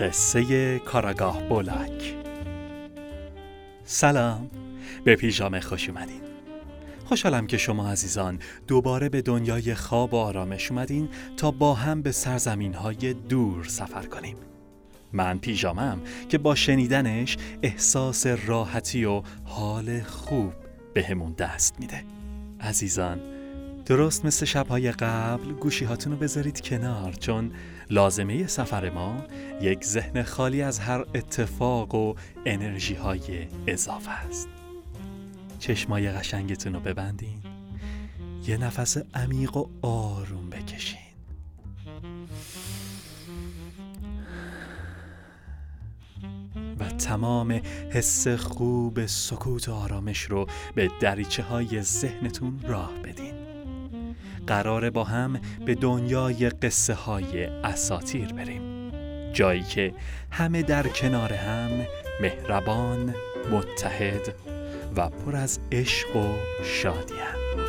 قصه کاراگاه بولک سلام. به پیژامه خوش اومدین. خوشحالم که شما عزیزان دوباره به دنیای خواب و آرامش اومدین تا با هم به سرزمین های دور سفر کنیم. من پیژامم که با شنیدنش احساس راحتی و حال خوب بهمون دست میده. عزیزان درست مثل شبهای قبل گوشی رو بذارید کنار چون لازمه سفر ما یک ذهن خالی از هر اتفاق و انرژی های اضافه است. چشمای قشنگتون رو ببندین. یه نفس عمیق و آروم بکشین. تمام حس خوب سکوت و آرامش رو به دریچه های ذهنتون راه بدین. قراره با هم به دنیای قصه های اساتیر بریم. جایی که همه در کنار هم مهربان، متحد و پر از عشق و شادی هم.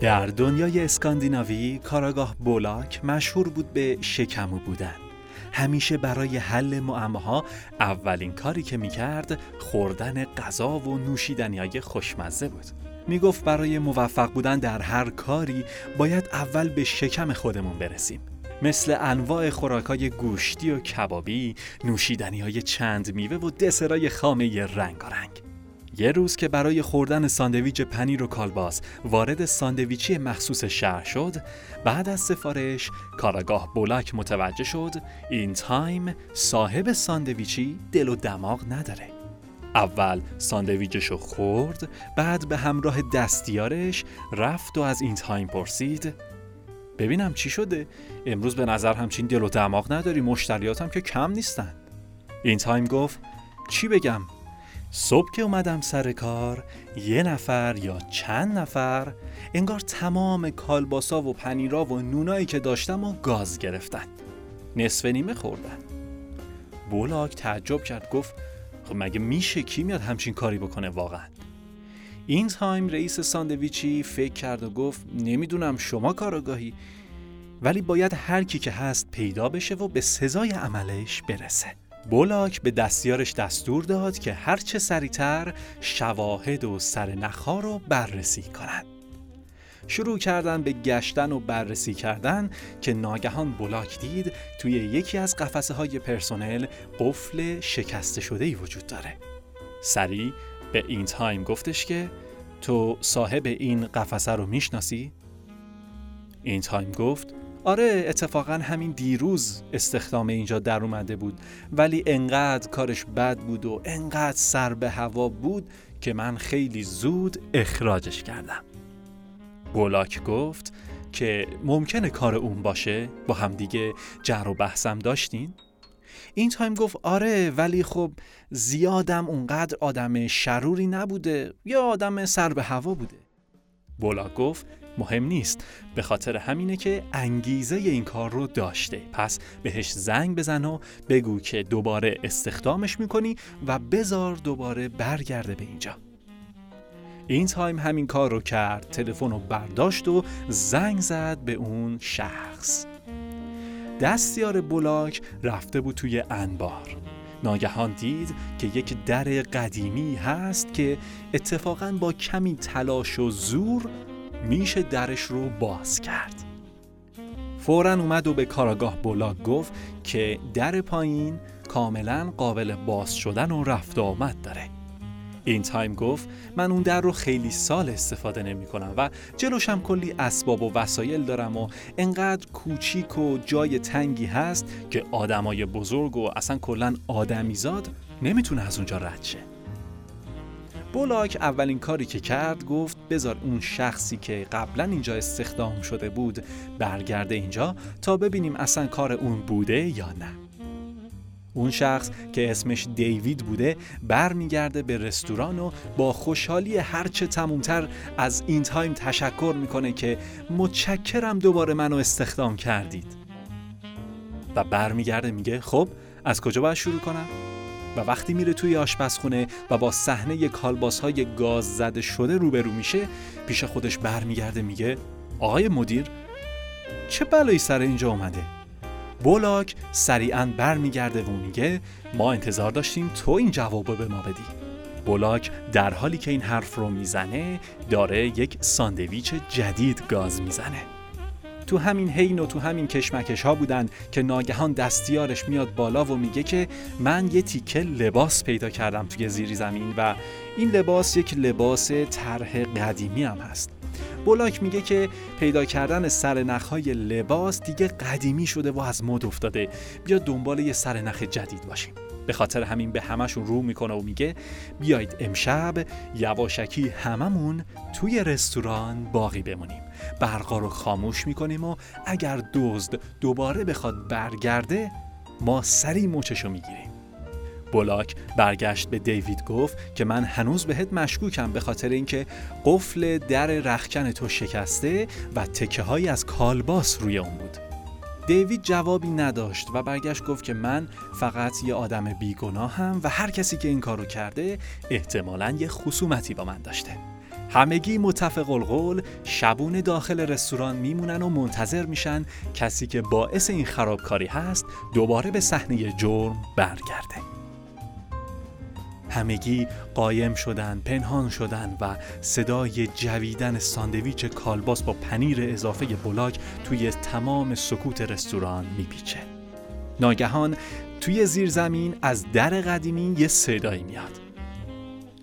در دنیای اسکاندیناوی کاراگاه بولاک مشهور بود به شکمو بودن. همیشه برای حل معماها اولین کاری که می‌کرد خوردن غذا و نوشیدنی های خوشمزه بود. می‌گفت برای موفق بودن در هر کاری باید اول به شکم خودمون برسیم. مثل انواع خوراکای گوشتی و کبابی نوشیدنی های چند میوه و دسرای خامه رنگارنگ. یه روز که برای خوردن ساندویچ پنیر و کالباس وارد ساندویچی مخصوص شهر شد بعد از سفارش کاراگاه بولاک متوجه شد این تایم صاحب ساندویچی دل و دماغ نداره. اول ساندویچشو خورد بعد به همراه دستیارش رفت و از این تایم پرسید ببینم چی شده؟ امروز به نظر همچین دل و دماغ نداری مشتریاتم که کم نیستن. این تایم گفت چی بگم؟ صبح که اومدم سر کار یه نفر یا چند نفر انگار تمام کالباسا و پنیرا و نونایی که داشتم و گاز گرفتن. نصف نیمه خوردن. بولاک تعجب کرد گفت خب مگه میشه کی میاد همچین کاری بکنه واقعا؟ این تایم رئیس ساندویچی فکر کرد و گفت نمی‌دونم شما کاراگاهی ولی باید هر کی که هست پیدا بشه و به سزای عملش برسه. بولاک به دستیارش دستور داد که هرچه سریعتر شواهد و سرنخها رو بررسی کنند. شروع کردن به گشتن و بررسی کردن که ناگهان بولاک دید توی یکی از قفسه های پرسنل قفل شکسته شده ای وجود داره. سریع به این تایم گفتش که تو صاحب این قفسه رو می‌شناسی؟ این تایم گفت آره اتفاقا همین دیروز استخدام اینجا در اومده بود. ولی انقدر کارش بد بود و انقدر سر به هوا بود که من خیلی زود اخراجش کردم. بولاک گفت که ممکنه کار اون باشه؟ با همدیگه جر و بحثم داشتین؟ این تایم گفت آره ولی خب زیادم اونقدر آدم شروری نبوده یا آدم سر به هوا بوده. بولاک گفت مهم نیست. به خاطر همینه که انگیزه این کار رو داشته. پس بهش زنگ بزن و بگو که دوباره استخدامش می‌کنی و بزار دوباره برگرده به اینجا. این تایم همین کار رو کرد تلفن رو برداشت و زنگ زد به اون شخص. دستیار بلاک رفته بود توی انبار. ناگهان دید که یک در قدیمی هست که اتفاقا با کمی تلاش و زور میشه درش رو باز کرد. فورا اومد و به کاراگاه بولاک گفت که در پایین کاملا قابل باز شدن و رفت آمد داره. این تایم گفت من اون در رو خیلی سال استفاده نمی کنم و جلوشم کلی اسباب و وسایل دارم و انقدر کوچیک و جای تنگی هست که آدمای بزرگ و اصلا کلا آدمیزاد نمی‌تونه از اونجا رد شه. بولاک اولین کاری که کرد گفت بذار اون شخصی که قبلا اینجا استخدام شده بود برگرده اینجا تا ببینیم اصلا کار اون بوده یا نه اون شخص که اسمش دیوید بوده برمیگرده به رستوران و با خوشحالی هرچه تمومتر از این تایم تشکر می‌کنه که متشکرم دوباره منو استخدام کردید و برمیگرده میگه خب از کجا باید شروع کنم؟ و وقتی میره توی آشپزخونه و با صحنه کالباس های گاز زده شده روبرو میشه پیش خودش برمیگرده میگه آقای مدیر چه بلایی سر اینجا اومده؟ بولاک سریعا برمیگرده و میگه ما انتظار داشتیم تو این جواب به ما بدی. بولاک در حالی که این حرف رو می‌زنه داره یک ساندویچ جدید گاز می‌زنه. تو همین حین و تو همین کشمکش ها بودن که ناگهان دستیارش میاد بالا و میگه که من یه تیکه لباس پیدا کردم توی زیری زمین و این لباس یک لباس طرح قدیمی هم هست. بولاک میگه که پیدا کردن سرنخهای لباس دیگه قدیمی شده و از مد افتاده. بیا دنبال یه سرنخ جدید باشیم. به خاطر همین به همشون رو می‌کنه و میگه بیایید امشب یواشکی هممون توی رستوران باقی بمونیم. برقا رو خاموش می‌کنیم و اگر دزد دوباره بخواد برگرده ما سری موچشو می‌گیریم. بولاک برگشت به دیوید گفت که من هنوز بهت مشکوکم به خاطر اینکه قفل در رخکن تو شکسته و تکه های از کالباس روی اون بود. دیوید جوابی نداشت و برگشت گفت که من فقط یه آدم بیگناهم و هر کسی که این کارو کرده احتمالا یه خصومتی با من داشته. همگی متفق القول شبون داخل رستوران میمونن و منتظر میشن کسی که باعث این خرابکاری هست دوباره به صحنه جرم برگرده. همگی قایم شدن، پنهان شدن و صدای جویدن ساندویچ کالباس با پنیر اضافه بلاک توی تمام سکوت رستوران میپیچه. ناگهان توی زیر زمین از در قدیمی یه صدایی میاد.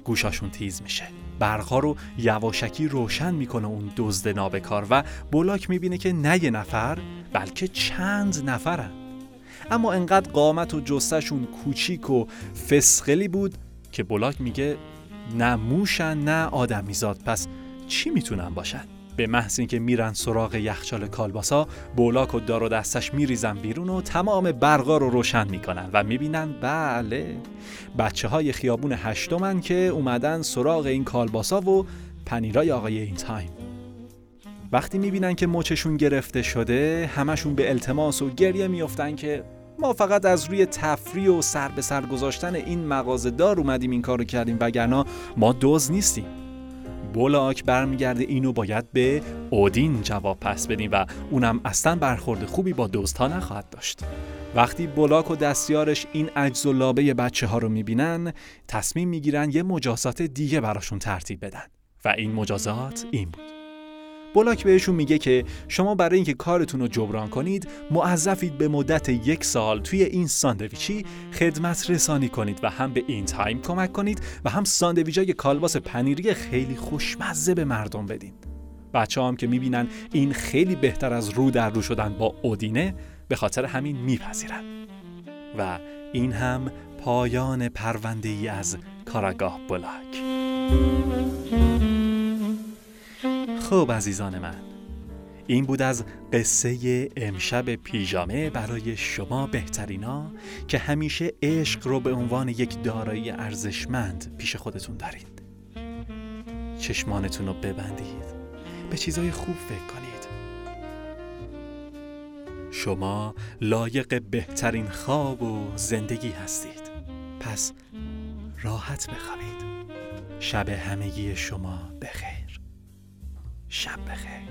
گوشاشون تیز میشه. برقا رو یواشکی روشن می‌کنه اون دزد نابکار و بلاک می‌بینه که نه یه نفر بلکه چند نفرن. اما انقدر قامت و جثه‌شون کوچیک و فسقلی بود که بلاک میگه نه موشن نه آدمیزاد. پس چی می‌تونن باشن؟ به محض اینکه میرن سراغ یخچال کالباسا بولاک و دار و دستش میریزن بیرون و تمام برقا رو روشن می‌کنن و می‌بینن بله بچه های خیابون هشتمن که اومدن سراغ این کالباسا و پنیرای آقای این تایم. وقتی می‌بینن که مچشون گرفته شده همشون به التماس و گریه میفتن که ما فقط از روی تفریح و سر به سر گذاشتن این مغازه دار اومدیم این کارو کردیم وگرنه ما دوز نیستیم. بولاک برمیگرده اینو باید به اودین جواب پس بدیم و اونم اصلا برخورد خوبی با دوزتا نخواهد داشت. وقتی بولاک و دستیارش این عجز و لابه بچه ها رو می‌بینن تصمیم می‌گیرن یه مجازات دیگه براشون ترتیب بدن. و این مجازات این بود. بلاک بهشون میگه که شما برای اینکه کارتون رو جبران کنید موظفید به مدت یک سال توی این ساندویچی خدمت رسانی کنید و هم به این تایم کمک کنید و هم ساندویچای کالباس پنیری خیلی خوشمزه به مردم بدین. بچه هم که می‌بینن این خیلی بهتر از رو در رو شدن با اودینه به خاطر همین میپذیرن. و این هم پایان پرونده ای از کاراگاه بلاک. خب عزیزان من. این بود از قصه امشب پیژامه برای شما بهترینا که همیشه عشق رو به عنوان یک دارایی ارزشمند پیش خودتون دارید. چشمانتون رو ببندید. به چیزای خوب فکر کنید. شما لایق بهترین خواب و زندگی هستید. پس راحت بخوابید. شب همگی شما بخیر. شب بخیر.